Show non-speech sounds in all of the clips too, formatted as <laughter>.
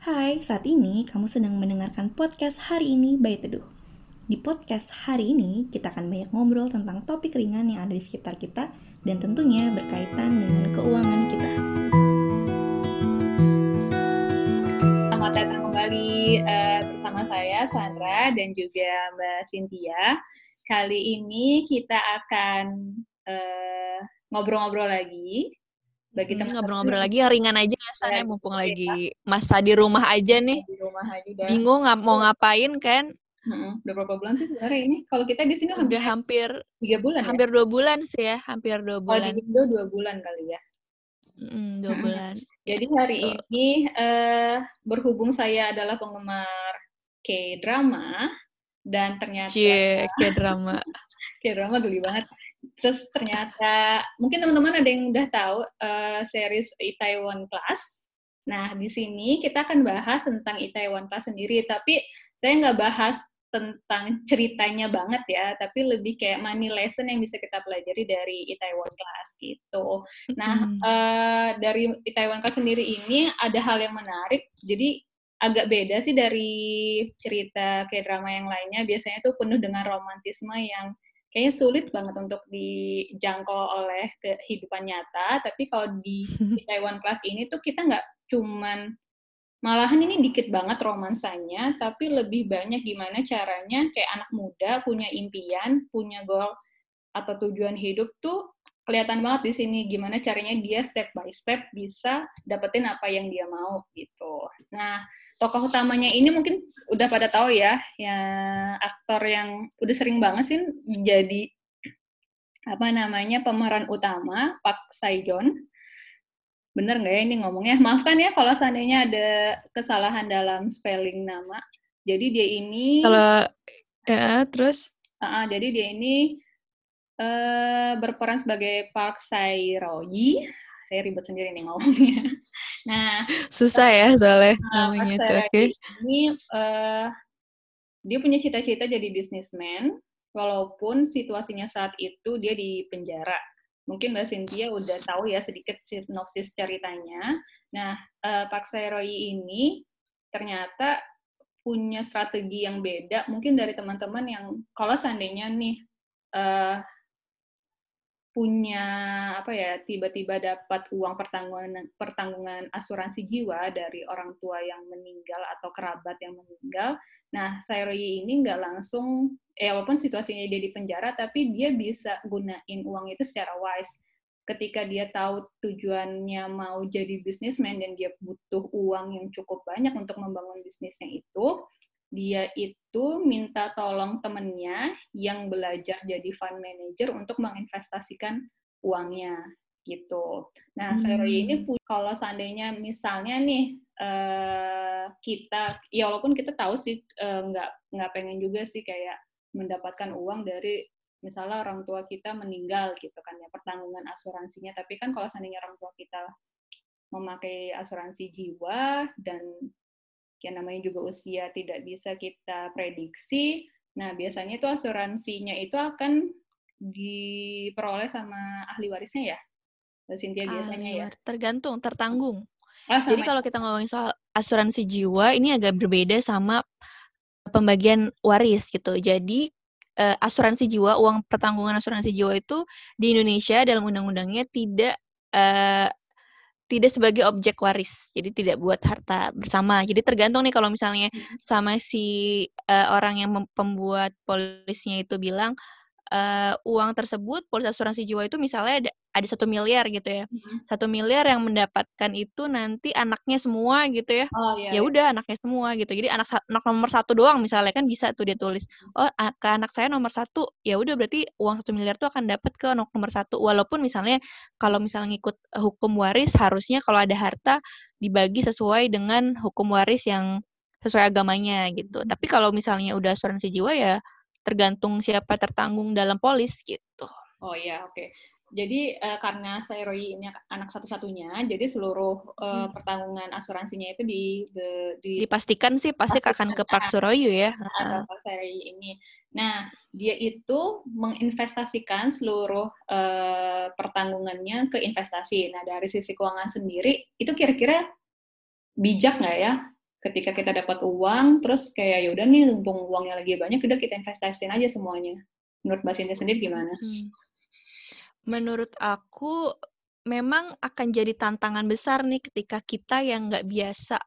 Hai, saat ini kamu sedang mendengarkan podcast hari ini by Teduh. Di podcast hari ini, kita akan banyak ngobrol tentang topik ringan yang ada di sekitar kita dan tentunya berkaitan dengan keuangan kita. Selamat datang kembali uh, bersama saya Sandra dan juga Mbak Cynthia. Kali ini kita akan uh, ngobrol-ngobrol lagi bagi hmm, ngobrol-ngobrol lagi yang ringan aja ya sana ya, mumpung ya. lagi masa di rumah aja nih di rumah aja bingung nggak mau ngapain kan Hmm, udah berapa bulan sih sebenarnya ini? Kalau kita di sini udah hampir tiga bulan. Hampir ya? dua bulan sih ya, hampir dua bulan. Kalau di Indo dua bulan kali ya. Mm, dua bulan. Jadi hari oh. ini uh, berhubung saya adalah penggemar K-drama dan ternyata Cie, K-drama. <laughs> K-drama geli banget. Terus ternyata mungkin teman-teman ada yang udah tahu uh, series Itaewon Class. Nah, di sini kita akan bahas tentang Itaewon Class sendiri, tapi saya nggak bahas tentang ceritanya banget ya, tapi lebih kayak money lesson yang bisa kita pelajari dari Itaewon Class gitu. Nah, hmm. uh, dari Itaewon Class sendiri ini ada hal yang menarik. Jadi agak beda sih dari cerita kayak drama yang lainnya. Biasanya tuh penuh dengan romantisme yang kayaknya sulit banget untuk dijangkau oleh kehidupan nyata. Tapi kalau <laughs> di Taiwan Class ini tuh kita nggak cuman malahan ini dikit banget romansanya, tapi lebih banyak gimana caranya kayak anak muda punya impian, punya goal atau tujuan hidup tuh kelihatan banget di sini gimana caranya dia step by step bisa dapetin apa yang dia mau gitu. Nah, tokoh utamanya ini mungkin udah pada tahu ya, ya aktor yang udah sering banget sih jadi apa namanya pemeran utama Pak Saigon. Bener nggak ya ini ngomongnya? Maafkan ya kalau seandainya ada kesalahan dalam spelling nama. Jadi dia ini kalau ya terus uh, jadi dia ini uh, berperan sebagai Park Sai Royi. Saya ribet sendiri nih ngomongnya. <laughs> Nah, susah ya soalnya uh, namanya itu. Oke. Okay. Ini uh, dia punya cita-cita jadi bisnismen, walaupun situasinya saat itu dia di penjara. Mungkin Mbak Cynthia udah tahu ya sedikit sinopsis ceritanya. Nah, uh, Park Royi ini ternyata punya strategi yang beda mungkin dari teman-teman yang kalau seandainya nih uh, punya apa ya tiba-tiba dapat uang pertanggungan pertanggungan asuransi jiwa dari orang tua yang meninggal atau kerabat yang meninggal. Nah, Sayroyi ini nggak langsung, ya walaupun situasinya dia di penjara, tapi dia bisa gunain uang itu secara wise. Ketika dia tahu tujuannya mau jadi bisnismen dan dia butuh uang yang cukup banyak untuk membangun bisnisnya itu, dia itu minta tolong temennya yang belajar jadi fund manager untuk menginvestasikan uangnya gitu. Nah, hmm. ini kalau seandainya misalnya nih uh, kita, ya walaupun kita tahu sih uh, nggak nggak pengen juga sih kayak mendapatkan uang dari misalnya orang tua kita meninggal gitu kan ya pertanggungan asuransinya. Tapi kan kalau seandainya orang tua kita memakai asuransi jiwa dan yang namanya juga usia tidak bisa kita prediksi. Nah, biasanya itu asuransinya itu akan diperoleh sama ahli warisnya ya? Cynthia biasanya ya? Tergantung, tertanggung. Oh, Jadi kalau kita ngomongin soal asuransi jiwa, ini agak berbeda sama pembagian waris gitu. Jadi uh, asuransi jiwa, uang pertanggungan asuransi jiwa itu di Indonesia dalam undang-undangnya tidak uh, tidak sebagai objek waris, jadi tidak buat harta bersama. Jadi tergantung nih kalau misalnya hmm. sama si uh, orang yang pembuat polisnya itu bilang uh, uang tersebut polis asuransi jiwa itu misalnya ada ada satu miliar gitu ya. Satu miliar yang mendapatkan itu nanti anaknya semua gitu ya. Oh, iya, ya iya. udah anaknya semua gitu. Jadi anak anak nomor satu doang misalnya kan bisa tuh dia tulis. Oh ke anak saya nomor satu ya udah berarti uang satu miliar tuh akan dapat ke anak nomor satu. Walaupun misalnya kalau misalnya ngikut hukum waris harusnya kalau ada harta dibagi sesuai dengan hukum waris yang sesuai agamanya gitu. Tapi kalau misalnya udah asuransi jiwa ya tergantung siapa tertanggung dalam polis gitu. Oh iya, oke. Okay. Jadi uh, karena Roy ini anak satu-satunya, jadi seluruh uh, hmm. pertanggungan asuransinya itu di, di, di dipastikan sih pasti akan ke Pak Suroyu ya. Atau Pak ini. Nah, dia itu menginvestasikan seluruh uh, pertanggungannya ke investasi. Nah, dari sisi keuangan sendiri itu kira-kira bijak nggak ya ketika kita dapat uang terus kayak ya udah nih mumpung uangnya lagi banyak udah kita investasiin aja semuanya menurut Mbak Sinti sendiri gimana? Hmm. Menurut aku memang akan jadi tantangan besar nih ketika kita yang nggak biasa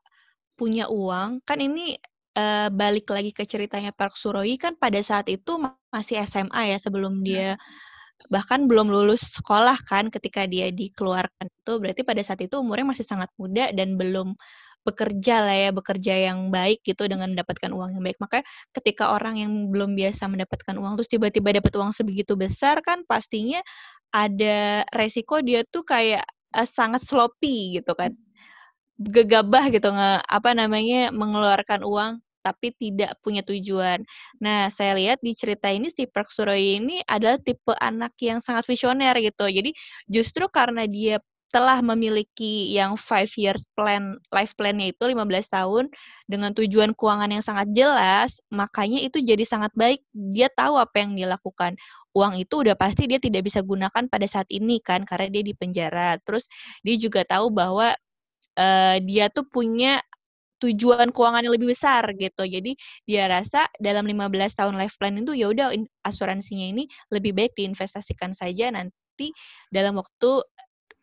punya uang kan ini uh, balik lagi ke ceritanya Park Suroi kan pada saat itu masih SMA ya sebelum hmm. dia bahkan belum lulus sekolah kan ketika dia dikeluarkan itu berarti pada saat itu umurnya masih sangat muda dan belum bekerja lah ya, bekerja yang baik gitu dengan mendapatkan uang yang baik. Makanya ketika orang yang belum biasa mendapatkan uang terus tiba-tiba dapat uang sebegitu besar kan pastinya ada resiko dia tuh kayak uh, sangat sloppy gitu kan. Gegabah gitu nge apa namanya mengeluarkan uang tapi tidak punya tujuan. Nah, saya lihat di cerita ini si Park ini adalah tipe anak yang sangat visioner gitu. Jadi justru karena dia telah memiliki yang five years plan life plan-nya itu 15 tahun dengan tujuan keuangan yang sangat jelas, makanya itu jadi sangat baik. Dia tahu apa yang dia lakukan. Uang itu udah pasti dia tidak bisa gunakan pada saat ini kan karena dia di penjara. Terus dia juga tahu bahwa uh, dia tuh punya tujuan keuangan yang lebih besar gitu. Jadi dia rasa dalam 15 tahun life plan itu ya udah asuransinya ini lebih baik diinvestasikan saja nanti dalam waktu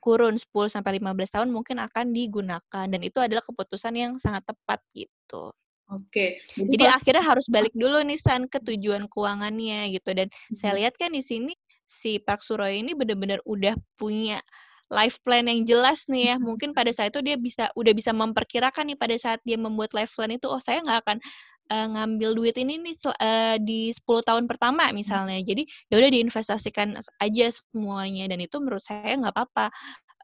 kurun 10 sampai 15 tahun mungkin akan digunakan dan itu adalah keputusan yang sangat tepat gitu. Oke. Jadi, Jadi akhirnya harus balik dulu nih San ke tujuan keuangannya gitu dan hmm. saya lihat kan di sini si Park Suroy ini benar-benar udah punya life plan yang jelas nih ya. Mungkin pada saat itu dia bisa udah bisa memperkirakan nih pada saat dia membuat life plan itu oh saya nggak akan uh, ngambil duit ini nih uh, di 10 tahun pertama misalnya. Jadi ya udah diinvestasikan aja semuanya dan itu menurut saya nggak apa-apa.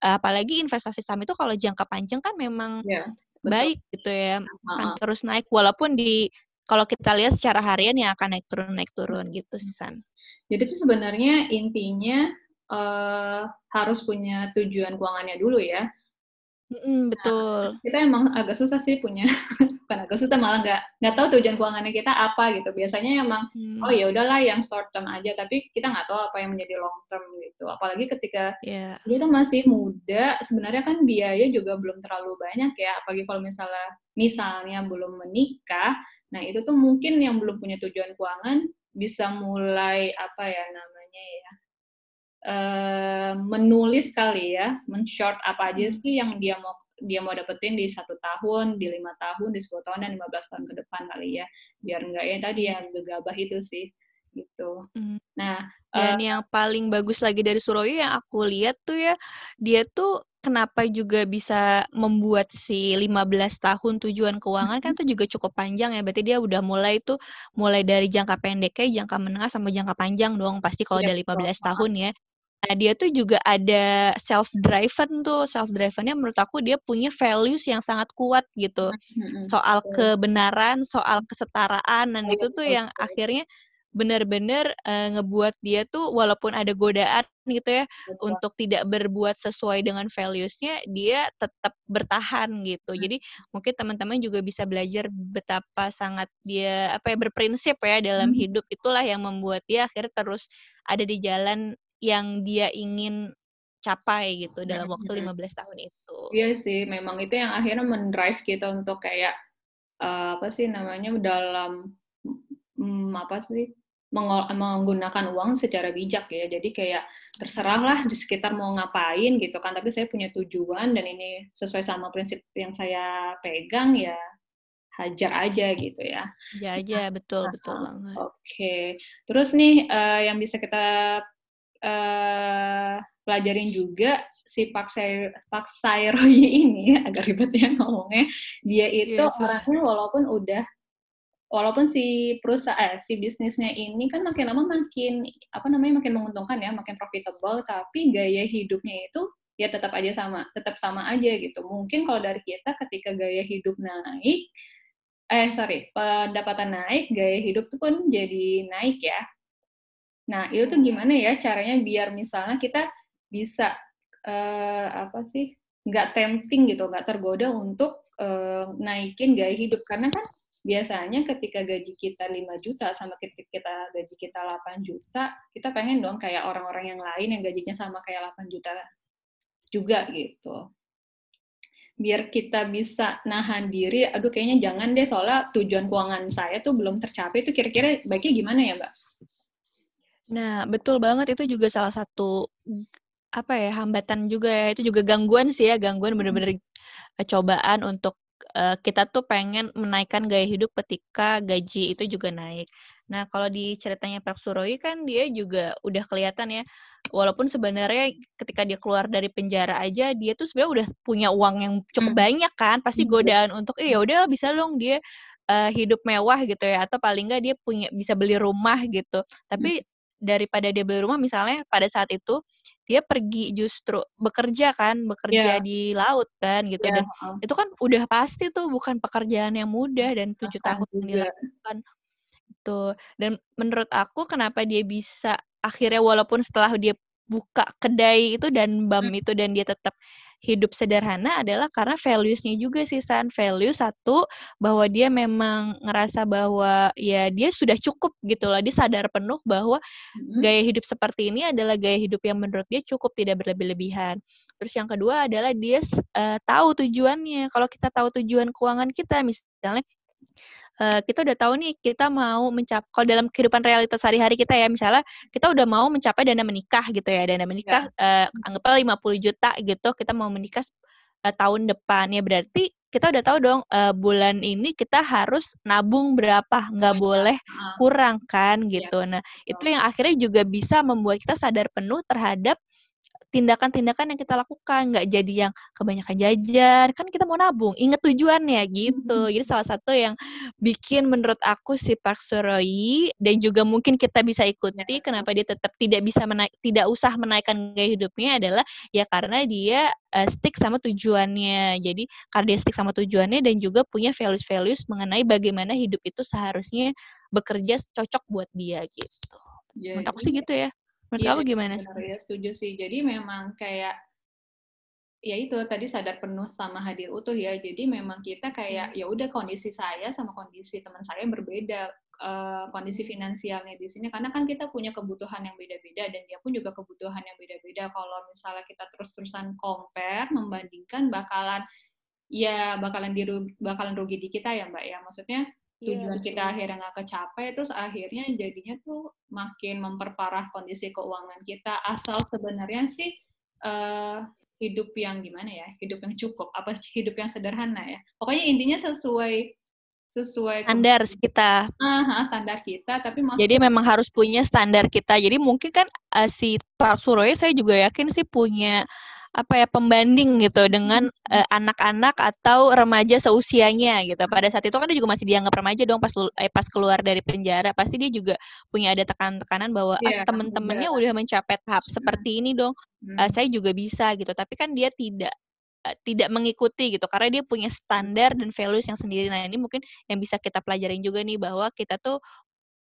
Uh, apalagi investasi saham itu kalau jangka panjang kan memang yeah, baik gitu ya. Akan terus naik walaupun di kalau kita lihat secara harian ya akan naik turun naik turun gitu sih San. Jadi sih sebenarnya intinya uh, harus punya tujuan keuangannya dulu ya. Mm, betul. Nah, kita emang agak susah sih punya, <laughs> bukan agak susah malah nggak nggak tahu tujuan keuangannya kita apa gitu. Biasanya emang hmm. oh ya udahlah yang short term aja, tapi kita nggak tahu apa yang menjadi long term gitu. Apalagi ketika yeah. dia tuh masih muda, sebenarnya kan biaya juga belum terlalu banyak ya. Apalagi kalau misalnya misalnya belum menikah, nah itu tuh mungkin yang belum punya tujuan keuangan bisa mulai apa ya namanya ya uh, menulis kali ya, men-short apa aja hmm. sih yang dia mau dia mau dapetin di satu tahun, di lima tahun, di sepuluh tahun dan lima belas tahun ke depan kali ya, biar enggak ya tadi yang gegabah itu sih gitu. Hmm. Nah, dan uh, yang paling bagus lagi dari Suroyo yang aku lihat tuh ya, dia tuh kenapa juga bisa membuat si 15 tahun tujuan keuangan kan tuh juga cukup panjang ya. Berarti dia udah mulai tuh mulai dari jangka pendek kayak jangka menengah sama jangka panjang dong. Pasti kalau ya, udah 15 tahun ya. Nah, dia tuh juga ada self driven tuh. Self drivennya menurut aku dia punya values yang sangat kuat gitu. Soal kebenaran, soal kesetaraan dan itu tuh yang akhirnya benar-benar uh, ngebuat dia tuh walaupun ada godaan gitu ya Betul. untuk tidak berbuat sesuai dengan valuesnya dia tetap bertahan gitu jadi mungkin teman-teman juga bisa belajar betapa sangat dia apa ya berprinsip ya dalam hmm. hidup itulah yang membuat dia akhirnya terus ada di jalan yang dia ingin capai gitu dalam waktu 15 tahun itu. Iya sih, memang itu yang akhirnya mendrive kita untuk kayak uh, apa sih namanya dalam um, apa sih menggunakan uang secara bijak ya. Jadi kayak terserahlah di sekitar mau ngapain gitu kan, tapi saya punya tujuan dan ini sesuai sama prinsip yang saya pegang ya hajar aja gitu ya. Ya aja, betul nah, betul banget. Oke, okay. terus nih uh, yang bisa kita uh, pelajarin juga si Pak Sai Pak Sairoy ini <laughs> agak ribet ya ngomongnya. Dia itu yeah. orangnya walaupun udah walaupun si perusahaan eh, si bisnisnya ini kan makin lama makin apa namanya makin menguntungkan ya makin profitable tapi gaya hidupnya itu ya tetap aja sama tetap sama aja gitu. Mungkin kalau dari kita ketika gaya hidup naik eh sorry pendapatan naik gaya hidup tuh pun jadi naik ya Nah, itu tuh gimana ya caranya biar misalnya kita bisa uh, apa sih nggak tempting gitu, nggak tergoda untuk uh, naikin gaya hidup karena kan biasanya ketika gaji kita 5 juta sama ketika kita gaji kita 8 juta, kita pengen dong kayak orang-orang yang lain yang gajinya sama kayak 8 juta juga gitu. biar kita bisa nahan diri, aduh kayaknya jangan deh soalnya tujuan keuangan saya tuh belum tercapai itu kira-kira baiknya gimana ya Mbak? Nah, betul banget itu juga salah satu apa ya hambatan juga ya itu juga gangguan sih ya gangguan bener-bener uh, cobaan untuk uh, kita tuh pengen menaikkan gaya hidup ketika gaji itu juga naik. Nah kalau di ceritanya Pak Suroi kan dia juga udah kelihatan ya walaupun sebenarnya ketika dia keluar dari penjara aja dia tuh sebenarnya udah punya uang yang cukup hmm. banyak kan pasti hmm, godaan untuk eh ya udah bisa dong dia uh, hidup mewah gitu ya atau paling nggak dia punya bisa beli rumah gitu tapi hmm. Daripada dia beli rumah misalnya pada saat itu dia pergi justru bekerja kan bekerja yeah. di laut kan gitu yeah. dan itu kan udah pasti tuh bukan pekerjaan yang mudah dan tujuh tahun yang dilakukan itu dan menurut aku kenapa dia bisa akhirnya walaupun setelah dia buka kedai itu dan bam hmm. itu dan dia tetap hidup sederhana adalah karena values-nya juga sih San. Value satu bahwa dia memang ngerasa bahwa ya dia sudah cukup gitu loh. Dia sadar penuh bahwa hmm. gaya hidup seperti ini adalah gaya hidup yang menurut dia cukup tidak berlebih-lebihan. Terus yang kedua adalah dia uh, tahu tujuannya. Kalau kita tahu tujuan keuangan kita misalnya uh, kita udah tahu nih kita mau mencapai kalau dalam kehidupan realitas sehari-hari kita ya misalnya kita udah mau mencapai dana menikah gitu ya dana menikah ya. uh, anggaplah 50 juta gitu kita mau menikah uh, tahun depan ya berarti kita udah tahu dong uh, bulan ini kita harus nabung berapa nggak boleh kurang kan iya. gitu nah itu yang akhirnya juga bisa membuat kita sadar penuh terhadap tindakan-tindakan yang kita lakukan nggak jadi yang kebanyakan jajan kan kita mau nabung inget tujuannya gitu. Jadi salah satu yang bikin menurut aku si Park Suroi dan juga mungkin kita bisa ikuti ya. kenapa dia tetap tidak bisa menaik tidak usah menaikkan gaya hidupnya adalah ya karena dia uh, stick sama tujuannya. Jadi karena dia stick sama tujuannya dan juga punya values-values mengenai bagaimana hidup itu seharusnya bekerja cocok buat dia gitu. Ya, menurut aku sih gitu ya Menurut iya, kamu gimana? Benar ya, setuju sih. Jadi memang kayak ya itu tadi sadar penuh sama hadir utuh ya. Jadi memang kita kayak hmm. ya udah kondisi saya sama kondisi teman saya berbeda uh, kondisi finansialnya di sini karena kan kita punya kebutuhan yang beda-beda dan dia pun juga kebutuhan yang beda-beda. Kalau misalnya kita terus-terusan compare membandingkan bakalan ya bakalan dirugi, bakalan rugi di kita ya Mbak ya. Maksudnya tujuan yeah, kita akhirnya nggak kecapai terus akhirnya jadinya tuh makin memperparah kondisi keuangan kita. Asal sebenarnya sih uh, hidup yang gimana ya hidup yang cukup apa hidup yang sederhana ya. Pokoknya intinya sesuai sesuai standar kita. Uh, standar kita tapi maksud... jadi memang harus punya standar kita. Jadi mungkin kan uh, si Pak Suroy saya juga yakin sih punya apa ya pembanding gitu dengan uh, anak-anak atau remaja seusianya gitu. Pada saat itu kan dia juga masih dianggap remaja dong pas eh, pas keluar dari penjara. Pasti dia juga punya ada tekanan-tekanan bahwa yeah, ah, teman-temannya udah mencapai tahap seperti ini dong. Uh, saya juga bisa gitu. Tapi kan dia tidak tidak mengikuti gitu karena dia punya standar dan values yang sendiri. Nah, ini mungkin yang bisa kita pelajarin juga nih bahwa kita tuh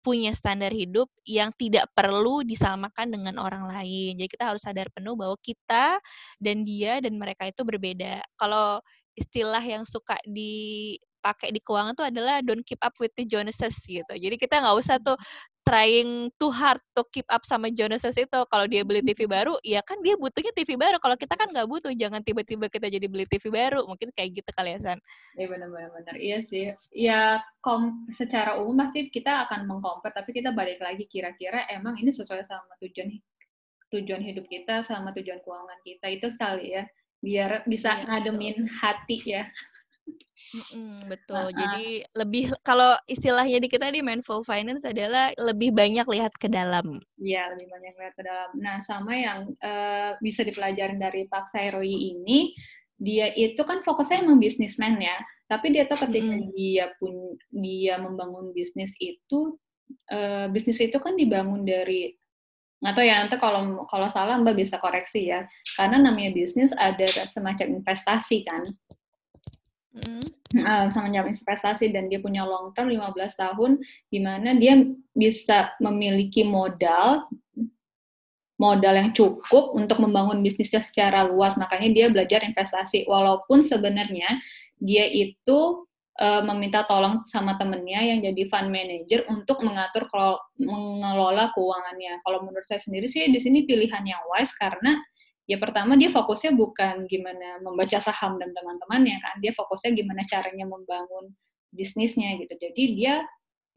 punya standar hidup yang tidak perlu disamakan dengan orang lain. Jadi kita harus sadar penuh bahwa kita dan dia dan mereka itu berbeda. Kalau istilah yang suka dipakai di keuangan itu adalah don't keep up with the Joneses gitu. Jadi kita nggak usah tuh trying too hard to keep up sama Jonas itu. Kalau dia beli TV baru, ya kan dia butuhnya TV baru. Kalau kita kan nggak butuh, jangan tiba-tiba kita jadi beli TV baru. Mungkin kayak gitu kali ya, San. Iya benar-benar. Iya sih. Ya kom secara umum pasti kita akan mengkompet, tapi kita balik lagi kira-kira emang ini sesuai sama tujuan tujuan hidup kita, sama tujuan keuangan kita. Itu sekali ya. Biar bisa iya, ngademin betul. hati ya. Mm, betul. Uh-huh. Jadi lebih kalau istilahnya di kita di mindful finance adalah lebih banyak lihat ke dalam. Iya, lebih banyak lihat ke dalam. Nah, sama yang uh, bisa dipelajarin dari Pak Sairoi ini, dia itu kan fokusnya emang bisnismen ya. Tapi dia tuh ketika mm. dia pun dia membangun bisnis itu, uh, bisnis itu kan dibangun dari nggak tahu ya nanti kalau kalau salah mbak bisa koreksi ya karena namanya bisnis ada semacam investasi kan mm. uh, investasi dan dia punya long term 15 tahun di mana dia bisa memiliki modal modal yang cukup untuk membangun bisnisnya secara luas. Makanya dia belajar investasi. Walaupun sebenarnya dia itu uh, meminta tolong sama temennya yang jadi fund manager untuk mengatur mengelola keuangannya. Kalau menurut saya sendiri sih di sini pilihan yang wise karena ya pertama dia fokusnya bukan gimana membaca saham dan teman-temannya kan, dia fokusnya gimana caranya membangun bisnisnya gitu. Jadi dia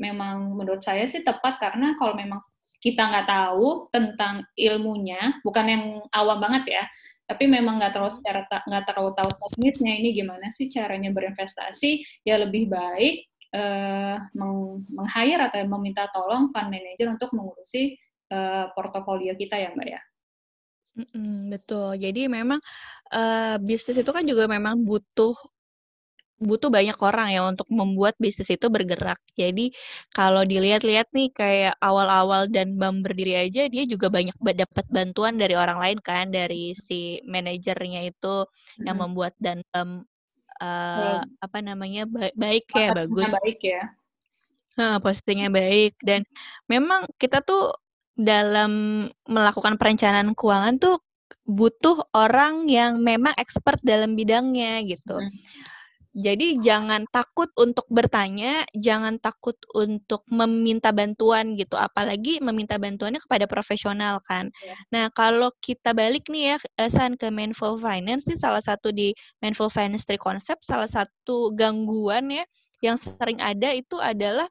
memang menurut saya sih tepat karena kalau memang kita nggak tahu tentang ilmunya, bukan yang awam banget ya, tapi memang nggak terlalu secara nggak terlalu tahu teknisnya ini gimana sih caranya berinvestasi, ya lebih baik uh, meng-hire atau meminta tolong fund manager untuk mengurusi uh, portofolio kita ya Mbak ya. Mm, betul. Jadi memang uh, bisnis itu kan juga memang butuh butuh banyak orang ya untuk membuat bisnis itu bergerak. Jadi kalau dilihat-lihat nih kayak awal-awal dan BAM berdiri aja dia juga banyak dapat bantuan dari orang lain kan dari si manajernya itu yang membuat dan BAM uh, apa namanya ba baik ya bagus. Baik ya. Postingnya baik dan memang kita tuh dalam melakukan perencanaan keuangan tuh butuh orang yang memang expert dalam bidangnya gitu. Hmm jadi jangan takut untuk bertanya, jangan takut untuk meminta bantuan gitu, apalagi meminta bantuannya kepada profesional kan. Yeah. Nah, kalau kita balik nih ya eh, San ke Mindful Finance sih salah satu di Mindful Finance Tree Concept salah satu gangguan ya yang sering ada itu adalah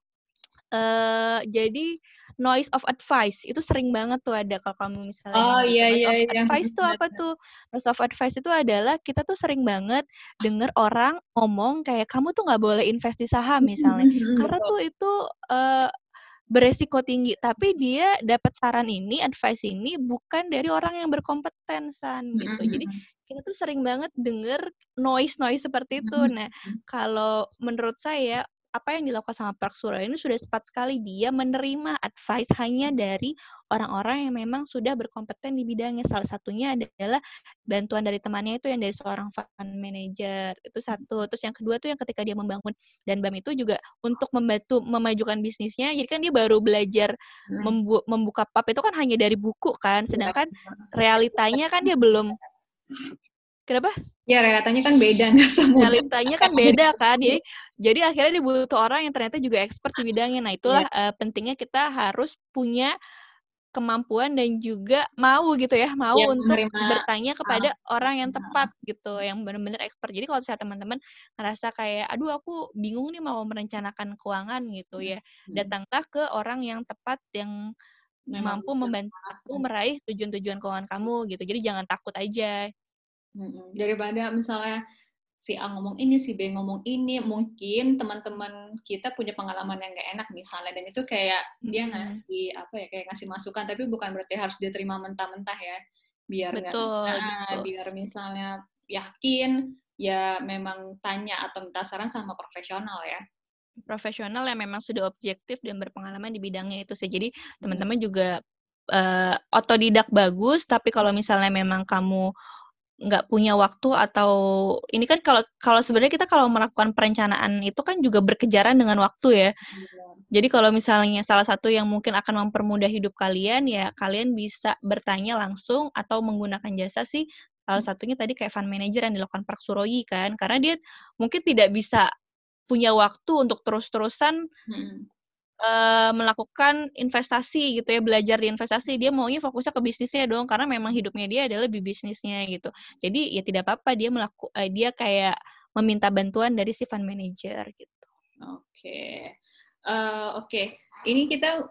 uh, jadi noise of advice. Itu sering banget tuh ada kalau kamu misalnya oh iya noise iya of iya. advice tuh apa tuh? Noise of advice itu adalah kita tuh sering banget denger orang ngomong kayak kamu tuh nggak boleh invest di saham misalnya. karena tuh itu uh, beresiko tinggi. Tapi dia dapat saran ini advice ini bukan dari orang yang berkompeten san gitu. Jadi kita tuh sering banget denger noise noise seperti itu. Nah kalau menurut saya apa yang dilakukan sama Park Suro ini sudah tepat sekali dia menerima advice hanya dari orang-orang yang memang sudah berkompeten di bidangnya. Salah satunya adalah bantuan dari temannya itu yang dari seorang fund manager. Itu satu. Terus yang kedua tuh yang ketika dia membangun dan BAM itu juga untuk membantu memajukan bisnisnya. Jadi kan dia baru belajar hmm. membu membuka pub itu kan hanya dari buku kan. Sedangkan realitanya kan dia belum <laughs> Kenapa? Ya realitanya kan beda <laughs> nggak sama. Realitanya kan beda kan, jadi jadi akhirnya dibutuh orang yang ternyata juga expert di bidangnya. Nah itulah ya. uh, pentingnya kita harus punya kemampuan dan juga mau gitu ya, mau ya, untuk menerima, bertanya kepada uh, orang yang tepat gitu, yang benar-benar expert. Jadi kalau saya teman-teman ngerasa kayak, aduh aku bingung nih mau merencanakan keuangan gitu ya, hmm. datanglah ke orang yang tepat yang Memang mampu membantu meraih tujuan-tujuan keuangan kamu gitu. Jadi jangan takut aja. Daripada misalnya si A ngomong ini, si B ngomong ini, mungkin teman-teman kita punya pengalaman yang gak enak misalnya, dan itu kayak hmm. dia ngasih apa ya, kayak ngasih masukan, tapi bukan berarti harus diterima mentah-mentah ya, biar nggak, nah, biar misalnya yakin, ya memang tanya atau minta saran sama profesional ya. Profesional yang memang sudah objektif dan berpengalaman di bidangnya itu sih. Jadi teman-teman juga uh, otodidak bagus, tapi kalau misalnya memang kamu nggak punya waktu atau ini kan kalau kalau sebenarnya kita kalau melakukan perencanaan itu kan juga berkejaran dengan waktu ya. Iya. Jadi kalau misalnya salah satu yang mungkin akan mempermudah hidup kalian ya kalian bisa bertanya langsung atau menggunakan jasa sih salah satunya tadi kayak fund manager yang dilakukan Park Suroyi kan karena dia mungkin tidak bisa punya waktu untuk terus-terusan hmm uh, melakukan investasi gitu ya, belajar di investasi, dia maunya fokusnya ke bisnisnya dong, karena memang hidupnya dia adalah di bisnisnya gitu. Jadi ya tidak apa-apa dia melaku, uh, dia kayak meminta bantuan dari si fund manager gitu. Oke, okay. uh, eh, oke. Okay. Ini kita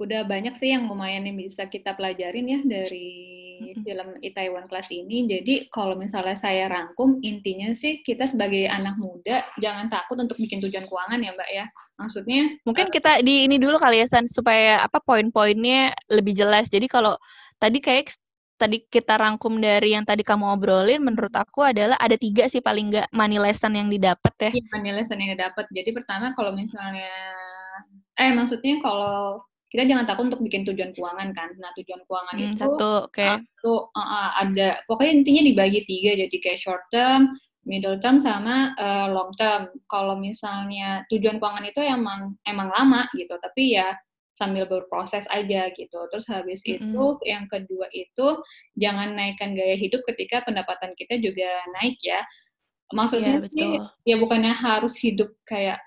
udah banyak sih yang lumayan yang bisa kita pelajarin ya dari film Itaewon Class ini. Jadi kalau misalnya saya rangkum, intinya sih kita sebagai anak muda jangan takut untuk bikin tujuan keuangan ya Mbak ya. Maksudnya mungkin uh, kita di ini dulu kali ya San supaya apa poin-poinnya lebih jelas. Jadi kalau tadi kayak tadi kita rangkum dari yang tadi kamu obrolin, menurut aku adalah ada tiga sih paling nggak money lesson yang didapat ya. Iya, money lesson yang didapat. Jadi pertama kalau misalnya, eh maksudnya kalau kita jangan takut untuk bikin tujuan keuangan kan. Nah tujuan keuangan hmm, itu satu, okay. satu uh, ada pokoknya intinya dibagi tiga jadi kayak short term, middle term sama uh, long term. Kalau misalnya tujuan keuangan itu emang emang lama gitu, tapi ya sambil berproses aja gitu. Terus habis mm -hmm. itu yang kedua itu jangan naikkan gaya hidup ketika pendapatan kita juga naik ya. Maksudnya yeah, sih ya bukannya harus hidup kayak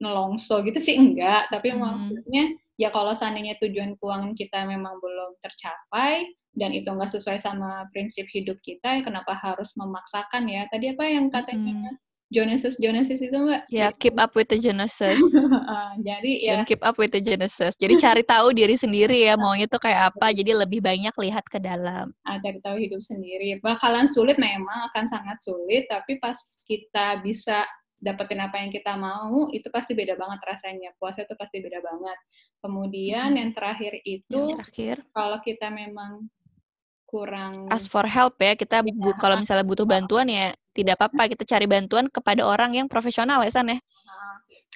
nelongso gitu sih enggak, tapi mm -hmm. maksudnya ya kalau seandainya tujuan keuangan kita memang belum tercapai, dan itu nggak sesuai sama prinsip hidup kita, kenapa harus memaksakan ya? Tadi apa yang katanya hmm. Genesis Genesis itu mbak? Ya, yeah, keep up with the Genesis. uh, <laughs> jadi ya. Dan keep up with the Genesis. Jadi cari tahu diri sendiri ya, <laughs> maunya tuh kayak apa. Jadi lebih banyak lihat ke dalam. Ah, cari tahu hidup sendiri. Bakalan sulit memang, akan sangat sulit. Tapi pas kita bisa dapetin apa yang kita mau, itu pasti beda banget rasanya. Puasa itu pasti beda banget. Kemudian hmm. yang terakhir itu, yang terakhir. kalau kita memang kurang ask for help ya kita ya, bu, kalau misalnya butuh bantuan ya tidak apa-apa kita cari bantuan kepada orang yang profesional ya San ya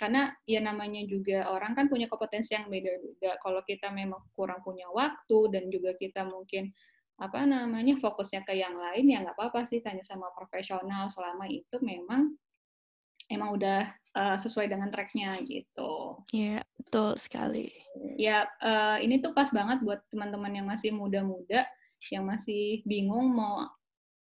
karena ya namanya juga orang kan punya kompetensi yang beda-beda kalau kita memang kurang punya waktu dan juga kita mungkin apa namanya fokusnya ke yang lain ya nggak apa-apa sih tanya sama profesional selama itu memang emang udah uh, sesuai dengan tracknya gitu. Iya betul sekali. Ya uh, ini tuh pas banget buat teman-teman yang masih muda-muda yang masih bingung mau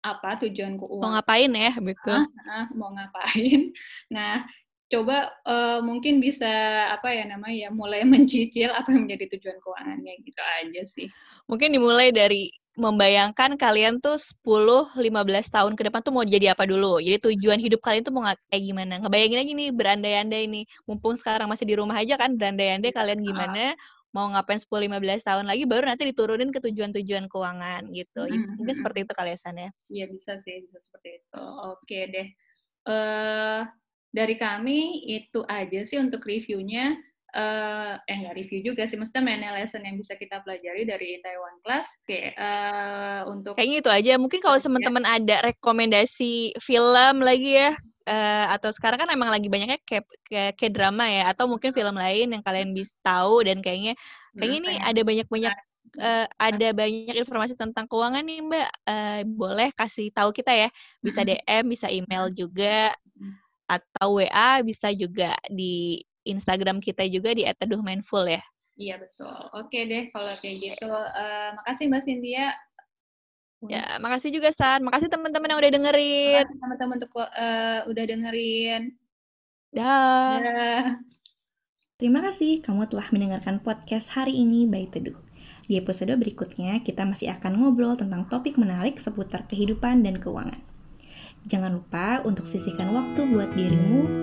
apa tujuan keuangan. Mau ngapain ya, betul. Ah, ah, mau ngapain. <laughs> Nah, coba uh, mungkin bisa apa ya namanya ya mulai <laughs> mencicil apa yang menjadi tujuan keuangannya gitu aja sih. Mungkin dimulai dari membayangkan kalian tuh 10 15 tahun ke depan tuh mau jadi apa dulu. Jadi tujuan hidup kalian tuh mau kayak gimana? Ngebayangin aja nih berandai-andai nih. Mumpung sekarang masih di rumah aja kan berandai-andai kalian gimana mau ngapain 10-15 tahun lagi baru nanti diturunin ke tujuan-tujuan keuangan gitu. Mm-hmm. Mungkin seperti itu kali ya San ya? Iya bisa sih, bisa seperti itu. Oke deh. Uh, dari kami itu aja sih untuk reviewnya. Uh, eh nggak review juga sih, maksudnya main lesson yang bisa kita pelajari dari Taiwan Class. Oke, okay, uh, untuk kayaknya itu aja. Mungkin kalau teman-teman ada rekomendasi film lagi ya, uh, atau sekarang kan emang lagi banyaknya kayak kayak, kayak drama ya atau mungkin film lain yang kalian bisa tahu dan kayaknya kayaknya ini ada banyak banyak uh, ada banyak informasi tentang keuangan nih Mbak. Uh, boleh kasih tahu kita ya. Bisa DM bisa email juga atau WA bisa juga di Instagram kita juga di @teduhmindful ya. Iya betul. Oke deh kalau kayak gitu. Uh, makasih Mbak Cynthia Ya, makasih juga San. Makasih teman-teman yang udah dengerin. Makasih teman-teman untuk uh, udah dengerin. Dah. Da. Terima kasih kamu telah mendengarkan podcast hari ini by Teduh. Di episode berikutnya, kita masih akan ngobrol tentang topik menarik seputar kehidupan dan keuangan. Jangan lupa untuk sisihkan waktu buat dirimu